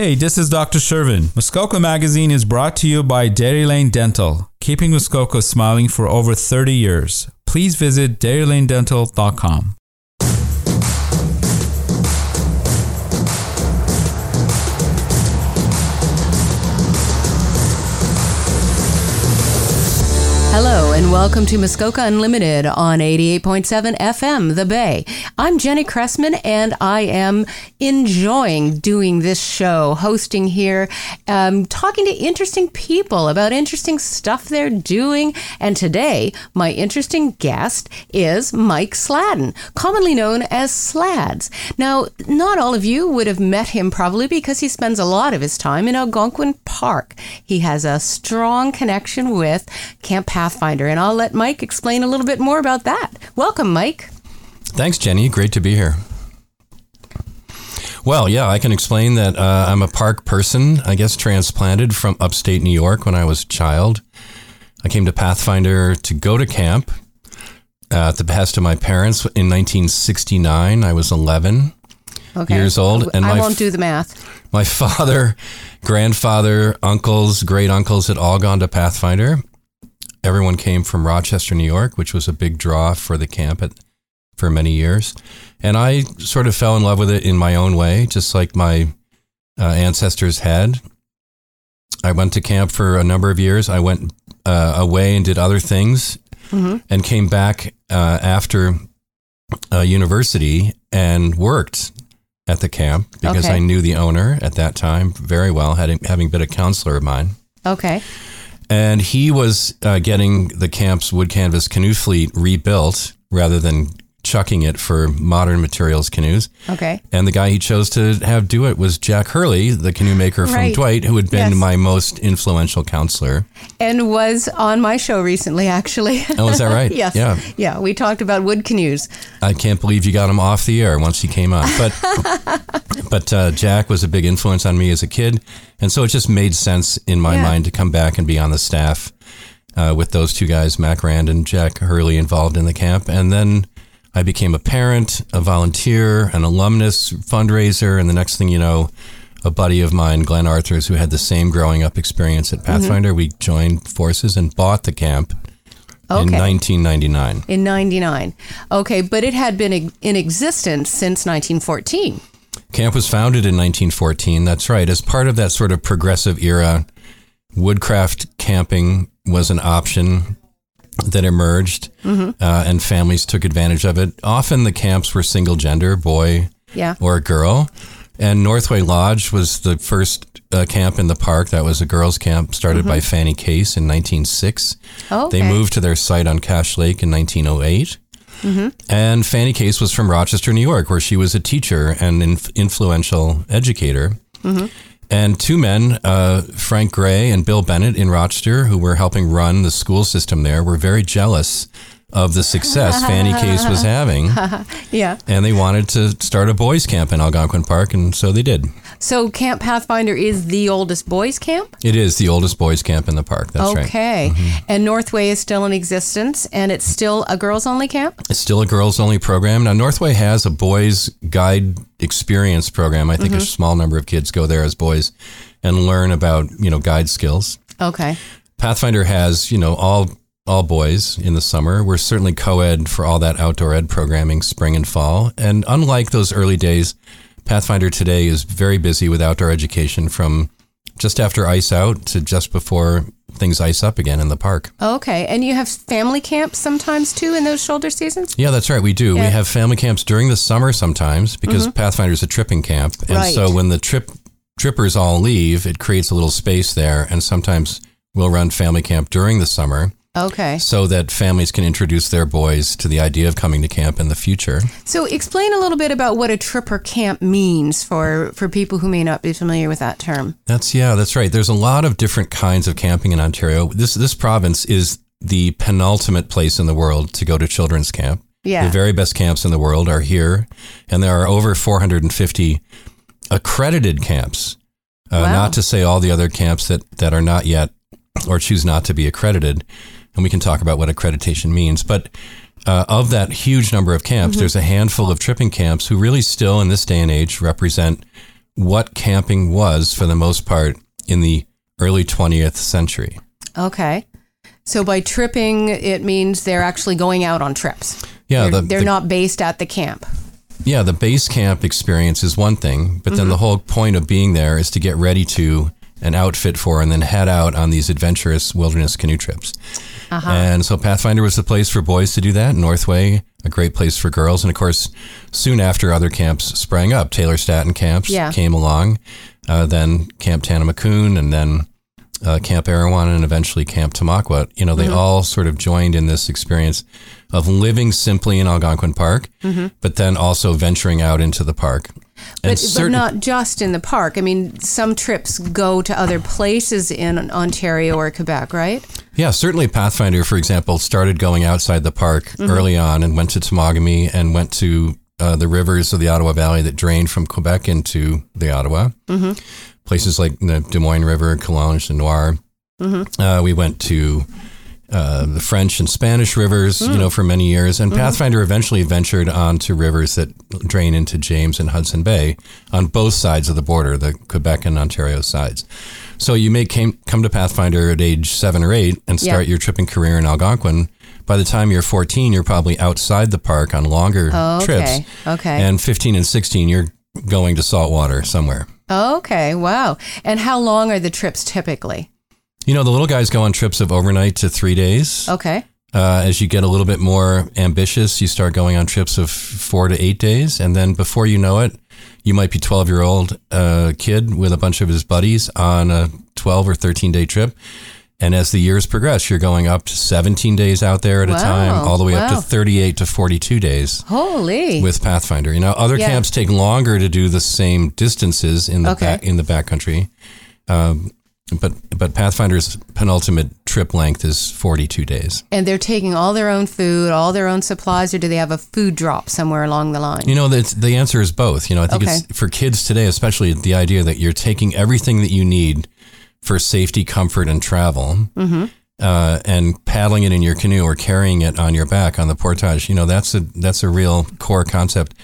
Hey, this is Dr. Shervin. Muskoka Magazine is brought to you by Dairy Lane Dental, keeping Muskoka smiling for over 30 years. Please visit dairylanedental.com. and welcome to Muskoka Unlimited on 88.7 FM, The Bay. I'm Jenny Cressman and I am enjoying doing this show, hosting here, um, talking to interesting people about interesting stuff they're doing. And today, my interesting guest is Mike Sladden, commonly known as Slads. Now, not all of you would have met him probably because he spends a lot of his time in Algonquin Park. He has a strong connection with Camp Pathfinder, and I'll let Mike explain a little bit more about that. Welcome, Mike. Thanks, Jenny. Great to be here. Well, yeah, I can explain that uh, I'm a park person, I guess transplanted from upstate New York when I was a child. I came to Pathfinder to go to camp uh, at the behest of my parents in 1969. I was 11 Okay. years old. I my won't f- do the math. My father, grandfather, uncles, great uncles had all gone to Pathfinder. Everyone came from Rochester, New York, which was a big draw for the camp at, for many years. And I sort of fell in love with it in my own way, just like my uh, ancestors had. I went to camp for a number of years. I went uh, away and did other things and came back uh, after uh, university and worked at the camp because Okay. I knew the owner at that time very well, having, having been a counselor of mine. Okay. And he was uh, getting the camp's wood canvas canoe fleet rebuilt rather than chucking it for modern materials canoes. Okay. And the guy he chose to have do it was Jack Hurley, the canoe maker from Right. Dwight, who had been Yes. my most influential counselor. And was on my show recently, actually. Oh, is that right? yes. Yeah. Yeah. We talked about wood canoes. I can't believe you got him off the air once he came on. But but uh, Jack was a big influence on me as a kid, and so it just made sense in my Yeah. mind to come back and be on the staff uh, with those two guys, Mac Rand and Jack Hurley, involved in the camp. And then I became a parent, a volunteer, an alumnus fundraiser, and the next thing you know. A buddy of mine, Glenn Arthurs, who had the same growing up experience at mm-hmm. Pathfinder, we joined forces and bought the camp in 1999. In 99. Okay. But it had been in existence since 1914. Camp was founded in 1914. That's right. As part of that sort of progressive era, woodcraft camping was an option that emerged, uh, and families took advantage of it. Often the camps were single gender, boy Yeah. or girl. And Northway Lodge was the first uh, camp in the park. That was a girls' camp started by Fanny Case in 1906. Okay. They moved to their site on Cache Lake in 1908. And Fanny Case was from Rochester, New York, where she was a teacher and inf- influential educator. And two men, uh, Frank Gray and Bill Bennett in Rochester, who were helping run the school system there, were very jealous of the success Fanny Case was having. Yeah. And they wanted to start a boys' camp in Algonquin Park, and so they did. So Camp Pathfinder is the oldest boys' camp? It is the oldest boys' camp in the park. That's right. Mm-hmm. okay. And Northway is still in existence and it's still a girls only camp? It's still a girls only program. Now, Northway has a boys guide experience program. I think a small number of kids go there as boys and learn about, you know, guide skills. Okay. Pathfinder has, you know, all all boys in the summer. We're certainly co-ed for all that outdoor ed programming spring and fall. And unlike those early days, Pathfinder today is very busy with outdoor education from just after ice out to just before things ice up again in the park. Okay. And you have family camps sometimes too in those shoulder seasons? Yeah, that's right. We do. We have family camps during the summer sometimes because mm-hmm. Pathfinder is a tripping camp. And Right. so when the trip trippers all leave, it creates a little space there. And sometimes we'll run family camp during the summer Okay. so that families can introduce their boys to the idea of coming to camp in the future. So explain a little bit about what a tripper camp means for, for people who may not be familiar with that term. That's yeah, that's right. There's a lot of different kinds of camping in Ontario. This this province is the penultimate place in the world to go to children's camp. Yeah. The very best camps in the world are here, and there are over 450 accredited camps. Uh, Wow. Not to say all the other camps that, that are not yet or choose not to be accredited. And we can talk about what accreditation means. But uh, of that huge number of camps, there's a handful of tripping camps who really still, in this day and age, represent what camping was for the most part in the early 20th century. Okay. So by tripping, it means they're actually going out on trips. Yeah, they're, the- they're the- not based at the camp. Yeah, the base camp experience is one thing, but then the whole point of being there is to get ready to and outfit for and then head out on these adventurous wilderness canoe trips. And so Pathfinder was the place for boys to do that. Northway, a great place for girls. And of course, soon after other camps sprang up, Taylor Statten camps Yeah. came along, uh, then Camp Tanamakoon, and then uh, Camp Arowhon, and eventually Camp Tamaqua. You know, they all sort of joined in this experience of living simply in Algonquin Park, but then also venturing out into the park. But, certain- but not just in the park. I mean, some trips go to other places in Ontario or Quebec, right? Yeah, certainly Pathfinder, for example, started going outside the park Mm-hmm. early on and went to Temagami and went to uh, the rivers of the Ottawa Valley that drained from Quebec into the Ottawa. Mm-hmm. Places like the Dumoine River, Coulonge, and Noire. Mm-hmm. Uh, we went to uh, the French and Spanish rivers, Mm. you know, for many years. And Pathfinder eventually ventured onto rivers that drain into James and Hudson Bay on both sides of the border, the Quebec and Ontario sides. So you may came, come to Pathfinder at age seven or eight and start Yeah. your tripping career in Algonquin. By the time you're 14, you're probably outside the park on longer Oh, trips. okay. Okay. And 15 and 16, you're going to saltwater somewhere. okay. Wow. And how long are the trips typically? You know, the little guys go on trips of overnight to three days. Okay. Uh, as you get a little bit more ambitious, you start going on trips of four to eight days, and then before you know it, you might be twelve year old uh, kid with a bunch of his buddies on a twelve or thirteen day trip. And as the years progress, you're going up to 17 days out there at a time, all the way up to 38 to 42 days Holy. with Pathfinder. You know, other Yeah. camps take longer to do the same distances in the Okay. back, in the backcountry. Um, but but Pathfinder's penultimate trip length is 42 days. and they're taking all their own food, all their own supplies, or do they have a food drop somewhere along the line? You know, that the answer is both. You know, I think Okay. it's for kids today, especially the idea that you're taking everything that you need for safety, comfort, and travel, Mm-hmm. uh, and paddling it in your canoe or carrying it on your back on the portage. You know, that's a that's a real core concept.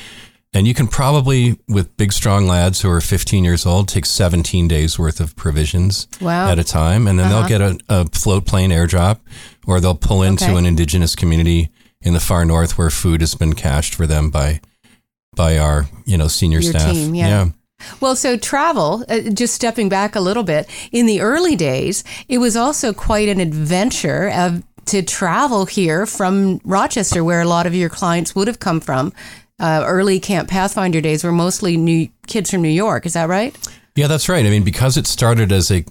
And you can probably, with big, strong lads who are 15 years old, take 17 days worth of provisions Wow. at a time. And then they'll get a, a float plane airdrop or they'll pull into Okay. an indigenous community in the far north where food has been cached for them by by our, you know, senior Your staff. team, yeah. Well, so travel, uh, just stepping back a little bit, in the early days, it was also quite an adventure of, to travel here from Rochester, where a lot of your clients would have come from. Uh, early Camp Pathfinder days were mostly new kids from New York. Is that right? Yeah, that's right. I mean, because it started as a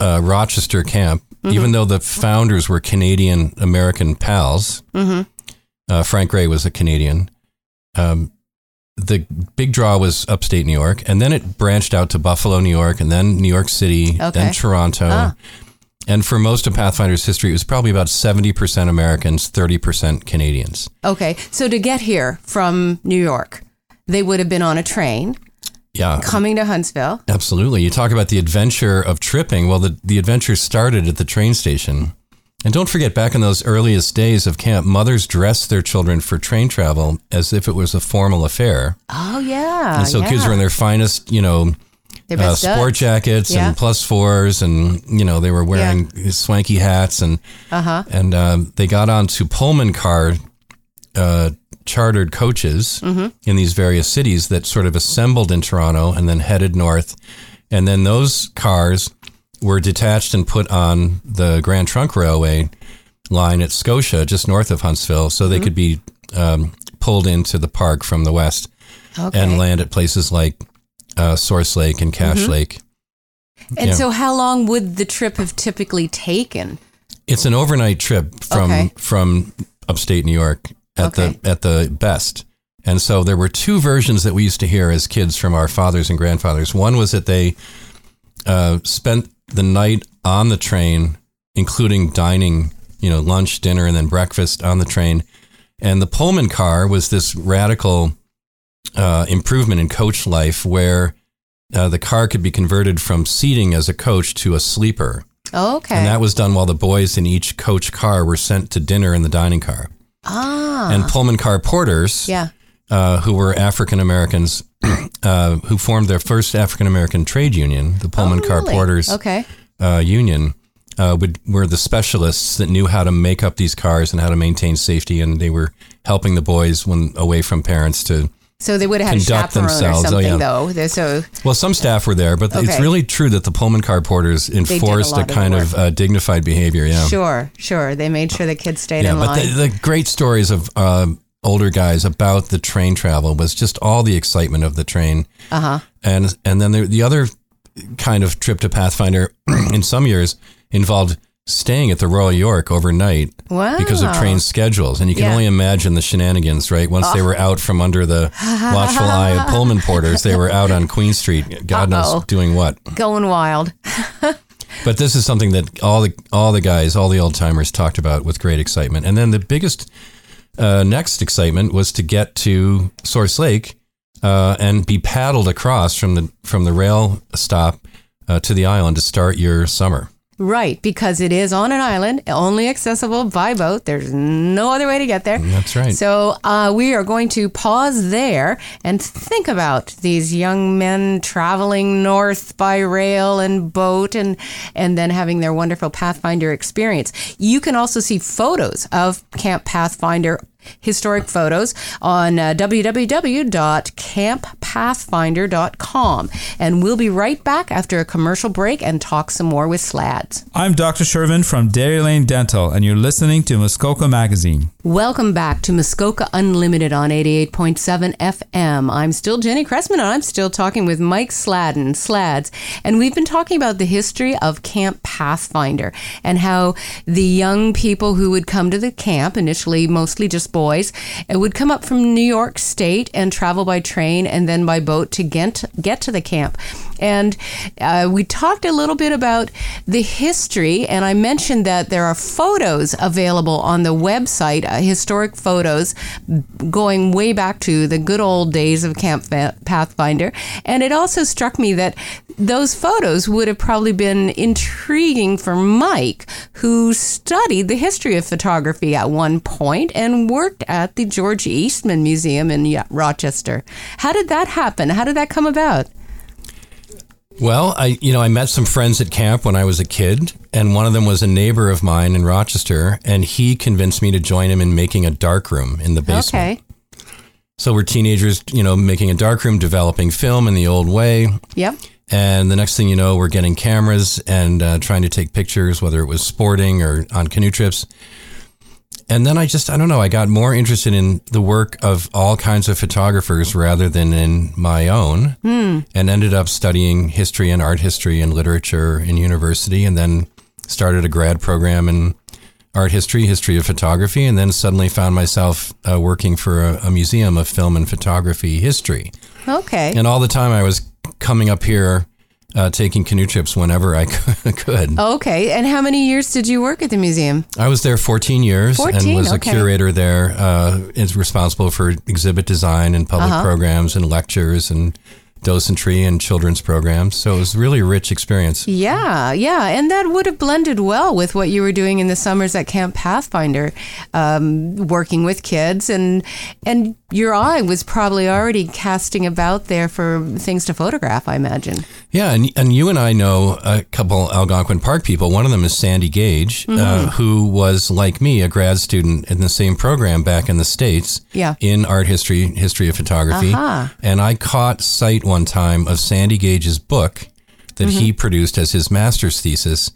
uh, Rochester camp, Mm-hmm. even though the founders were Canadian American pals, Mm-hmm. uh, Frank Gray was a Canadian. Um, the big draw was upstate New York, and then it branched out to Buffalo, New York, and then New York City, Okay. then Toronto. Ah. And for most of Pathfinder's history, it was probably about 70% Americans, 30% Canadians. Okay. So to get here from New York, they would have been on a train Yeah. coming to Huntsville. Absolutely. You talk about the adventure of tripping. Well, the, the adventure started at the train station. And don't forget, back in those earliest days of camp, mothers dressed their children for train travel as if it was a formal affair. Oh, yeah. and so yeah. kids were in their finest, you know, uh, sport jackets Yeah. and plus fours, and you know they were wearing swanky hats, and Uh-huh. and um, they got onto Pullman car uh, chartered coaches Mm-hmm. in these various cities that sort of assembled in Toronto and then headed north, and then those cars were detached and put on the Grand Trunk Railway line at Scotia, just north of Huntsville, so Mm-hmm. they could be um, pulled into the park from the west Okay. and land at places like uh, Source Lake and Cache Mm-hmm. Lake. And Yeah. so, how long would the trip have typically taken? It's an overnight trip from Okay. from upstate New York at Okay. the at the best. And so there were two versions that we used to hear as kids from our fathers and grandfathers. One was that they uh, spent the night on the train, including dining, you know, lunch, dinner, and then breakfast on the train. And the Pullman car was this radical uh, improvement in coach life where uh, the car could be converted from seating as a coach to a sleeper. Okay. And that was done while the boys in each coach car were sent to dinner in the dining car. ah. And Pullman car porters, yeah. uh, who were African Americans, uh, who formed their first African American trade union, the Pullman Oh, Car really? Porters Okay. uh, Union, uh, would, were the specialists that knew how to make up these cars and how to maintain safety, and they were helping the boys when away from parents to. So they would have had a chaperone themselves. or Oh, something, yeah. though. They're So Well, some staff were there, but it's really true that the Pullman Car Porters did a enforced a kind of work. uh, dignified behavior. Yeah. sure, sure. They made sure the kids stayed Yeah, in but line. the, the great stories of uh, older guys about the train travel was just all the excitement of the train. Uh huh. And and then the, the other kind of trip to Pathfinder in some years involved staying at the Royal York overnight Wow. because of train schedules. And you can Yeah. only imagine the shenanigans, right? Once they were out from under the watchful eye of Pullman porters, they were out on Queen Street, God Uh-oh. knows doing what. Going wild. But this is something that all the all the guys, all the old timers talked about with great excitement. And then the biggest uh, next excitement was to get to Source Lake uh, and be paddled across from the from the rail stop uh, to the island to start your summer. Right, because it is on an island, only accessible by boat. There's no other way to get there. That's right. So uh, we are going to pause there and think about these young men traveling north by rail and boat, and and then having their wonderful Pathfinder experience. You can also see photos of Camp Pathfinder historic photos on uh, www.camppathfinder.com. And we'll be right back after a commercial break and talk some more with Slads. I'm Dr. Shervin from Dairy Lane Dental, and you're listening to Muskoka Magazine. Welcome back to Muskoka Unlimited on 88.7 FM. I'm still Jenny Cressman and I'm still talking with Mike Sladden, Slads, and we've been talking about the history of Camp Pathfinder and how the young people who would come to the camp, initially mostly just boys, uh, would come up from New York State and travel by train and then by boat to get, get to the camp. And uh, we talked a little bit about the history, and I mentioned that there are photos available on the website, uh, historic photos going way back to the good old days of Camp Pathfinder. And it also struck me that those photos would have probably been intriguing for Mike, who studied the history of photography at one point and worked at the George Eastman Museum in Rochester. How did that happen? How did that come about? Well, I you know I met some friends at camp when I was a kid, and one of them was a neighbor of mine in Rochester, and he convinced me to join him in making a dark room in the basement. Okay. So we're teenagers, you know, making a dark room, developing film in the old way, Yep. and the next thing you know, we're getting cameras and uh, trying to take pictures, whether it was sporting or on canoe trips. And then I just, I don't know, I got more interested in the work of all kinds of photographers rather than in my own, and ended up studying history and art history and literature in university, and then started a grad program in art history, history of photography, and then suddenly found myself uh, working for a, a museum of film and photography history. Okay. And all the time I was coming up here, uh, taking canoe trips whenever I could. Okay. And how many years did you work at the museum? I was there 14 years 14, and was okay. a curator there. Uh, is responsible for exhibit design and public Uh-huh. programs and lectures and docentry and children's programs. So it was really a rich experience. Yeah, yeah, and that would have blended well with what you were doing in the summers at Camp Pathfinder, um, working with kids, and and your eye was probably already casting about there for things to photograph. I imagine. Yeah, and, and you and I know a couple Algonquin Park people. One of them is Sandy Gage, Mm-hmm. uh, who was, like me, a grad student in the same program back in the States Yeah. in art history, history of photography. Aha. And I caught sight one time of Sandy Gage's book that Mm-hmm. he produced as his master's thesis,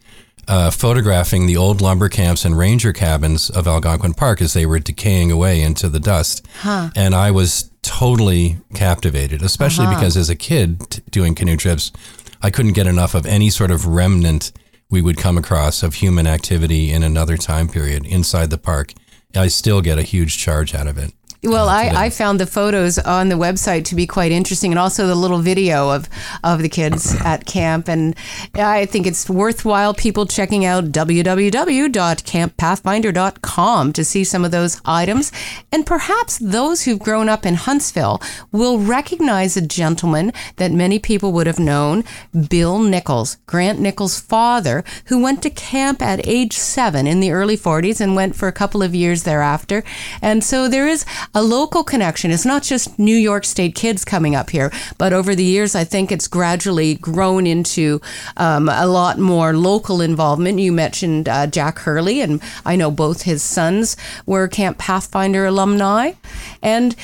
uh, photographing the old lumber camps and ranger cabins of Algonquin Park as they were decaying away into the dust. And I was totally captivated, especially Uh-huh. because as a kid t- doing canoe trips, I couldn't get enough of any sort of remnant we would come across of human activity in another time period inside the park. I still get a huge charge out of it. Well, I, I found the photos on the website to be quite interesting, and also the little video of of the kids at camp. And I think it's worthwhile people checking out www.camppathfinder.com to see some of those items. And perhaps those who've grown up in Huntsville will recognize a gentleman that many people would have known, Bill Nichols, Grant Nichols' father, who went to camp at age seven in the early 40s and went for a couple of years thereafter. And so there is a local connection. It's not just New York State kids coming up here, but over the years, I think it's gradually grown into um, a lot more local involvement. You mentioned uh, Jack Hurley, and I know both his sons were Camp Pathfinder alumni. And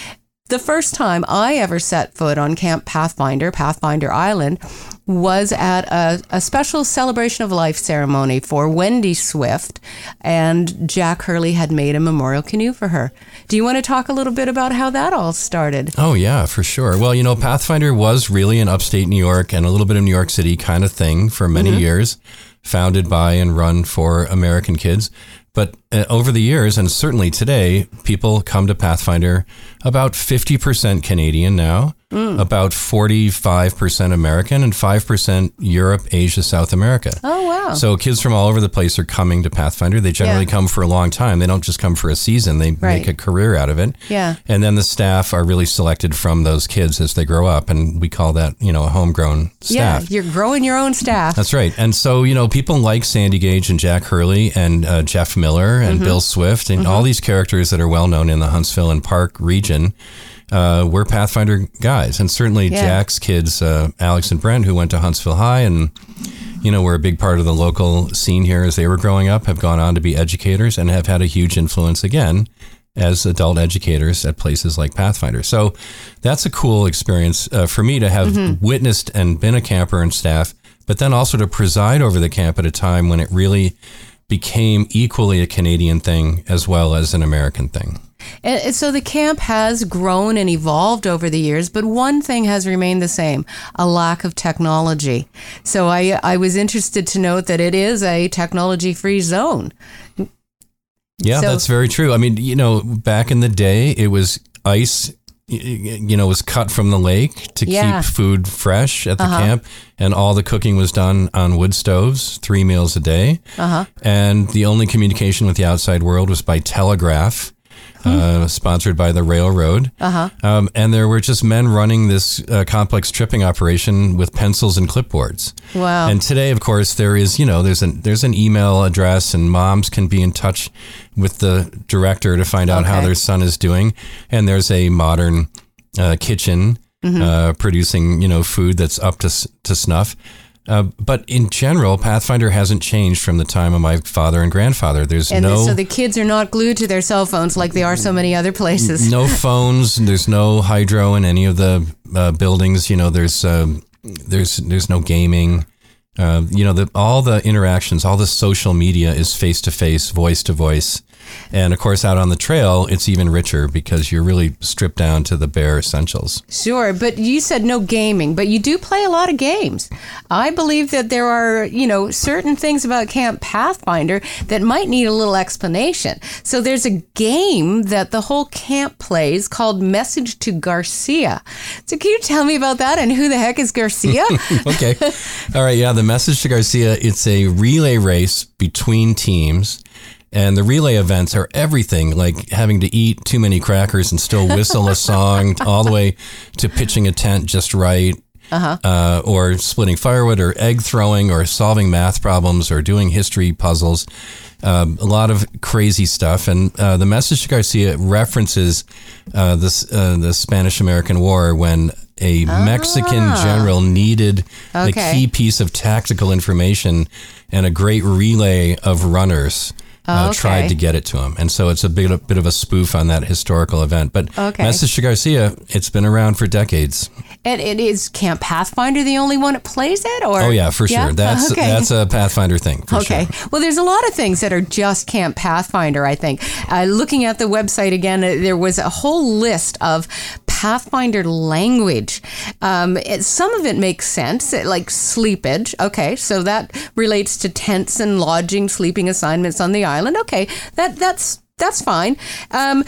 the first time I ever set foot on Camp Pathfinder, Pathfinder Island, was at a, a, special celebration of life ceremony for Wendy Swift, and Jack Hurley had made a memorial canoe for her. Do you want to talk a little bit about how that all started? Oh, yeah, for sure. Well, you know, Pathfinder was really an upstate New York and a little bit of New York City kind of thing for many mm-hmm. years, founded by and run for American kids. But uh, over the years, and certainly today, people come to Pathfinder about 50% Canadian now, mm. about 45% American, and 5% Europe, Asia, South America. Oh, wow. So kids from all over the place are coming to Pathfinder. They generally yeah. come for a long time. They don't just come for a season, they right. make a career out of it. Yeah. And then the staff are really selected from those kids as they grow up. And we call that, you know, a homegrown staff. Yeah, you're growing your own staff. That's right. And so, you know, people like Sandy Gage and Jack Hurley and uh, Jeff Miller and mm-hmm. Bill Swift and mm-hmm. all these characters that are well known in the Huntsville and Park region uh, we're Pathfinder guys, and certainly yeah. Jack's kids, uh, Alex and Brent, who went to Huntsville High, and you know were a big part of the local scene here as they were growing up, have gone on to be educators and have had a huge influence again as adult educators at places like Pathfinder. So that's a cool experience uh, for me to have mm-hmm. witnessed and been a camper and staff, but then also to preside over the camp at a time when it really became equally a Canadian thing as well as an American thing. And so the camp has grown and evolved over the years, but one thing has remained the same a lack of technology. So I, I was interested to note that it is a technology free zone. Yeah, so, that's very true. I mean, you know, back in the day, it was ice you know was cut from the lake to yeah. keep food fresh at the uh-huh. camp and all the cooking was done on wood stoves three meals a day uh-huh. and the only communication with the outside world was by telegraph uh, sponsored by the railroad. Uh-huh. Um, and there were just men running this uh, complex tripping operation with pencils and clipboards. Wow. And today, of course, there is, you know, there's an, there's an email address and moms can be in touch with the director to find out okay. how their son is doing. And there's a modern uh, kitchen mm-hmm. Uh, producing, you know, food that's up to, to snuff. Uh, but in general, Pathfinder hasn't changed from the time of my father and grandfather. There's and no so the kids are not glued to their cell phones like they are so many other places. No phones. There's no hydro in any of the uh, buildings. You know, there's uh, there's there's no gaming. Uh, you know, the, all the interactions, all the social media is face to face, voice to voice. And of course, out on the trail, it's even richer because you're really stripped down to the bare essentials. Sure, but you said no gaming, but you do play a lot of games. I believe that there are, you know, certain things about Camp Pathfinder that might need a little explanation. So there's a game that the whole camp plays called Message to Garcia. So can you tell me about that and who the heck is Garcia? okay. All right. Yeah. The Message to Garcia, it's a relay race between teams and the relay events are everything like having to eat too many crackers and still whistle a song, all the way to pitching a tent just right. Uh-huh. Uh, or splitting firewood, or egg throwing, or solving math problems, or doing history puzzles. Um, a lot of crazy stuff. And uh, the message to Garcia references uh, this, uh, the Spanish American War when a ah. Mexican general needed okay. a key piece of tactical information and a great relay of runners uh, okay. tried to get it to him. And so it's a bit, a bit of a spoof on that historical event. But okay. Message to Garcia, it's been around for decades. And it is Camp Pathfinder the only one that plays it, or oh yeah, for yeah? sure. That's okay. that's a Pathfinder thing. okay. Sure. Well, there's a lot of things that are just Camp Pathfinder. I think. Uh, looking at the website again, uh, there was a whole list of Pathfinder language. Um, it, some of it makes sense, like sleepage. Okay, so that relates to tents and lodging, sleeping assignments on the island. Okay, that that's that's fine. Um,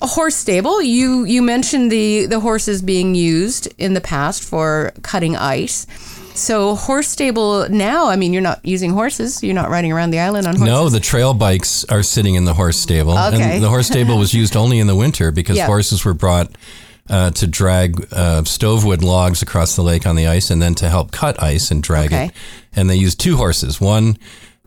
horse stable. You you mentioned the the horses being used in the past for cutting ice. So horse stable now, I mean, you're not using horses. You're not riding around the island on horses. No, the trail bikes are sitting in the horse stable. Okay. And the horse stable was used only in the winter because yep. horses were brought uh, to drag uh, stovewood logs across the lake on the ice and then to help cut ice and drag okay. it. And they used two horses. One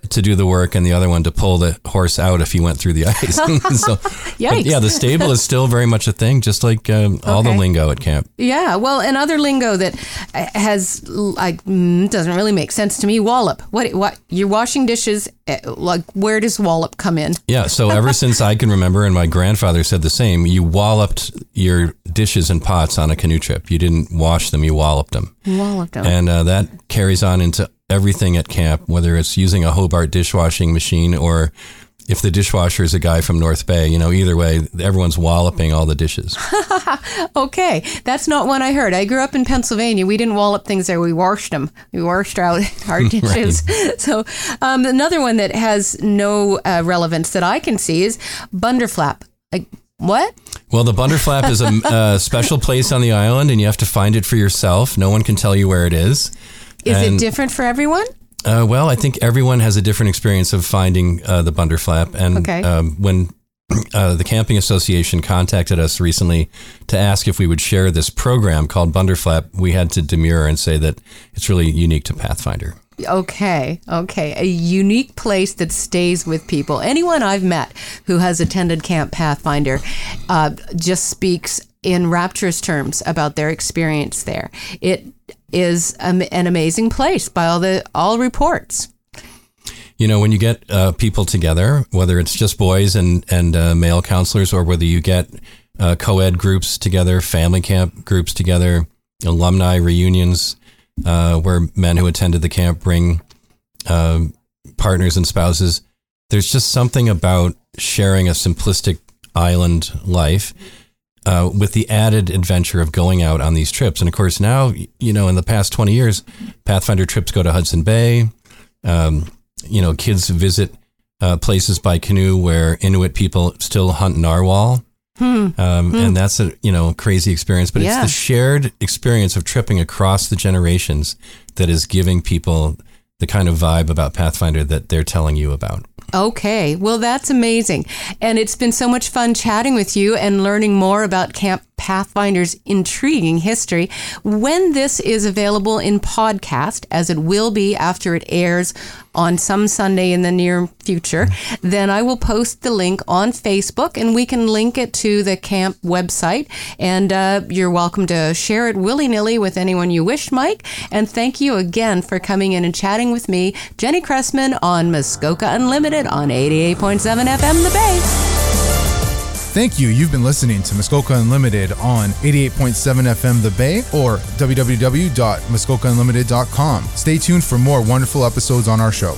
to do the work and the other one to pull the horse out if he went through the ice. so, yeah, the stable is still very much a thing, just like um, all the lingo at camp. Yeah, well, another lingo that uh, has like mm, doesn't really make sense to me. Wallop. What? What? You're washing dishes. uh, Like, where does wallop come in? Yeah, so ever since I can remember, and my grandfather said the same, you walloped your dishes and pots on a canoe trip. You didn't wash them, you walloped them. Wallop. And uh, that carries on into everything at camp, whether it's using a Hobart dishwashing machine or if the dishwasher is a guy from North Bay, you know, either way, everyone's walloping all the dishes. Okay, that's not one I heard. I grew up in Pennsylvania. We didn't wallop things there. We washed them. We washed out our dishes. So um, another one that has no uh, relevance that I can see is bunderflap. Like what? Well, the Bunderflap is a, a special place on the island, and you have to find it for yourself. No one can tell you where it is. Is And- it different for everyone? Uh, well, I think everyone has a different experience of finding uh, the Bunderflap. And Okay. um, when uh, the Camping Association contacted us recently to ask if we would share this program called Bunderflap, we had to demur and say that it's really unique to Pathfinder. Okay, okay. A unique place that stays with people. Anyone I've met who has attended Camp Pathfinder uh, just speaks in rapturous terms about their experience there. It is an amazing place by all the all reports. You know, when you get uh, people together, whether it's just boys and and uh, male counselors, or whether you get uh, co-ed groups together, family camp groups together, alumni reunions, uh, where men who attended the camp bring um, partners and spouses. There's just something about sharing a simplistic island life uh, with the added adventure of going out on these trips. And of course, now, you know, in the past 20 years, Pathfinder trips go to Hudson Bay. Um, you know, kids visit uh, places by canoe where Inuit people still hunt narwhal. Um, And that's a you know crazy experience, but Yeah. it's the shared experience of tripping across the generations that is giving people the kind of vibe about Pathfinder that they're telling you about. Okay, well, that's amazing. And it's been so much fun chatting with you and learning more about Camp Pathfinder's intriguing history. When this is available in podcast, as it will be after it airs on some Sunday in the near future, then I will post the link on Facebook and we can link it to the camp website. And uh, you're welcome to share it willy nilly with anyone you wish, Mike. And thank you again for coming in and chatting with me, Jenny Cressman, on Muskoka Unlimited on 88.7 FM The Bay. Thank you. You've been listening to Muskoka Unlimited on 88.7 FM The Bay or www.muskokaunlimited.com. Stay tuned for more wonderful episodes on our show.